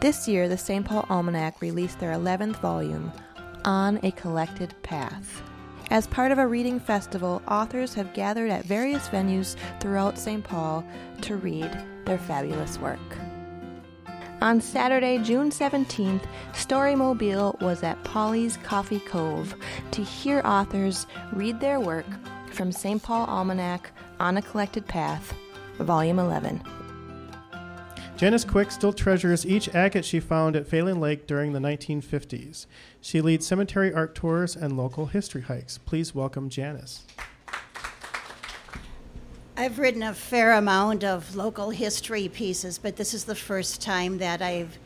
This year, the St. Paul Almanac released their 11th volume, On a Collected Path. As part of a reading festival, authors have gathered at various venues throughout St. Paul to read their fabulous work. On Saturday, June 17th, Storymobile was at Polly's Coffee Cove to hear authors read their work from St. Paul Almanac On a Collected Path, Volume 11. Janice Quick still treasures each agate she found at Phalen Lake during the 1950s. She leads cemetery art tours and local history hikes. Please welcome Janice. I've written a fair amount of local history pieces, but this is the first time that I've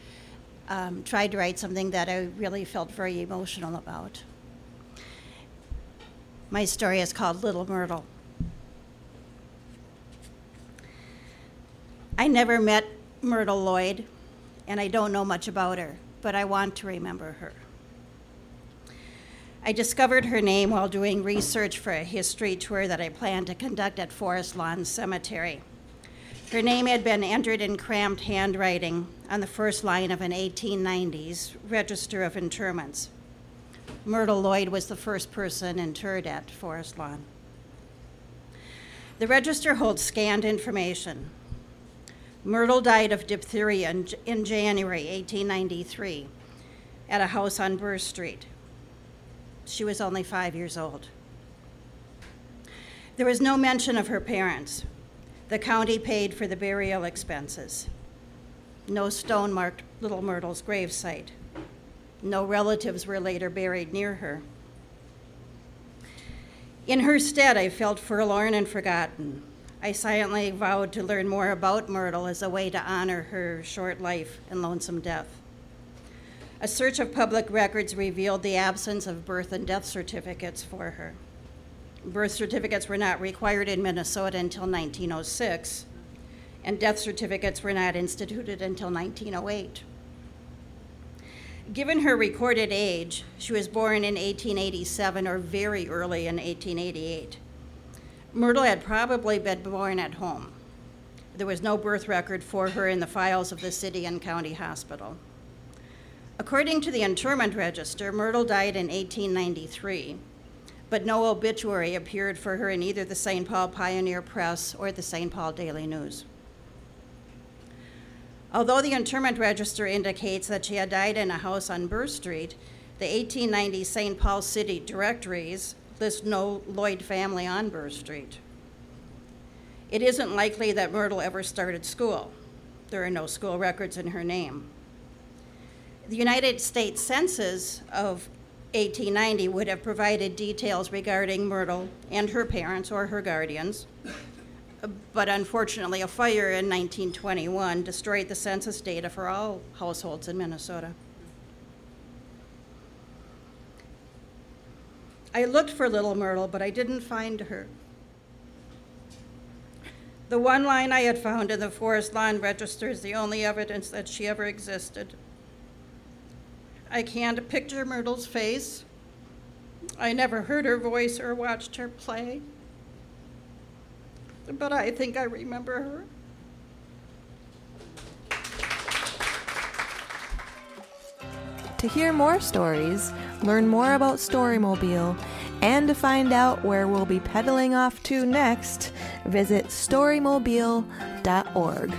um, tried to write something that I really felt very emotional about. My story is called Little Myrtle. I never met Myrtle Lloyd, and I don't know much about her, but I want to remember her. I discovered her name while doing research for a history tour that I planned to conduct at Forest Lawn Cemetery. Her name had been entered in cramped handwriting on the first line of an 1890s register of interments. Myrtle Lloyd was the first person interred at Forest Lawn. The register holds scanned information. Myrtle died of diphtheria in, in January 1893 at a house on Burr Street. She was only five years old. There was no mention of her parents. The county paid for the burial expenses. No stone marked Little Myrtle's gravesite. No relatives were later buried near her. In her stead, I felt forlorn and forgotten. I silently vowed to learn more about Myrtle as a way to honor her short life and lonesome death. A search of public records revealed the absence of birth and death certificates for her. Birth certificates were not required in Minnesota until 1906, and death certificates were not instituted until 1908. Given her recorded age, she was born in 1887 or very early in 1888. Myrtle had probably been born at home. There was no birth record for her in the files of the city and county hospital. According to the interment register, Myrtle died in 1893, but no obituary appeared for her in either the St. Paul Pioneer Press or the St. Paul Daily News. Although the interment register indicates that she had died in a house on Burr Street, the 1890 St. Paul City directories list no Lloyd family on Burr Street. It isn't likely that Myrtle ever started school. There are no school records in her name. The United States Census of 1890 would have provided details regarding Myrtle and her parents or her guardians, but unfortunately, a fire in 1921 destroyed the census data for all households in Minnesota. I looked for little Myrtle, but I didn't find her. The one line I had found in the Forest Lawn Register is the only evidence that she ever existed. I can't picture Myrtle's face. I never heard her voice or watched her play. But I think I remember her. To hear more stories, learn more about Storymobile, and to find out where we'll be pedaling off to next, visit storymobile.org.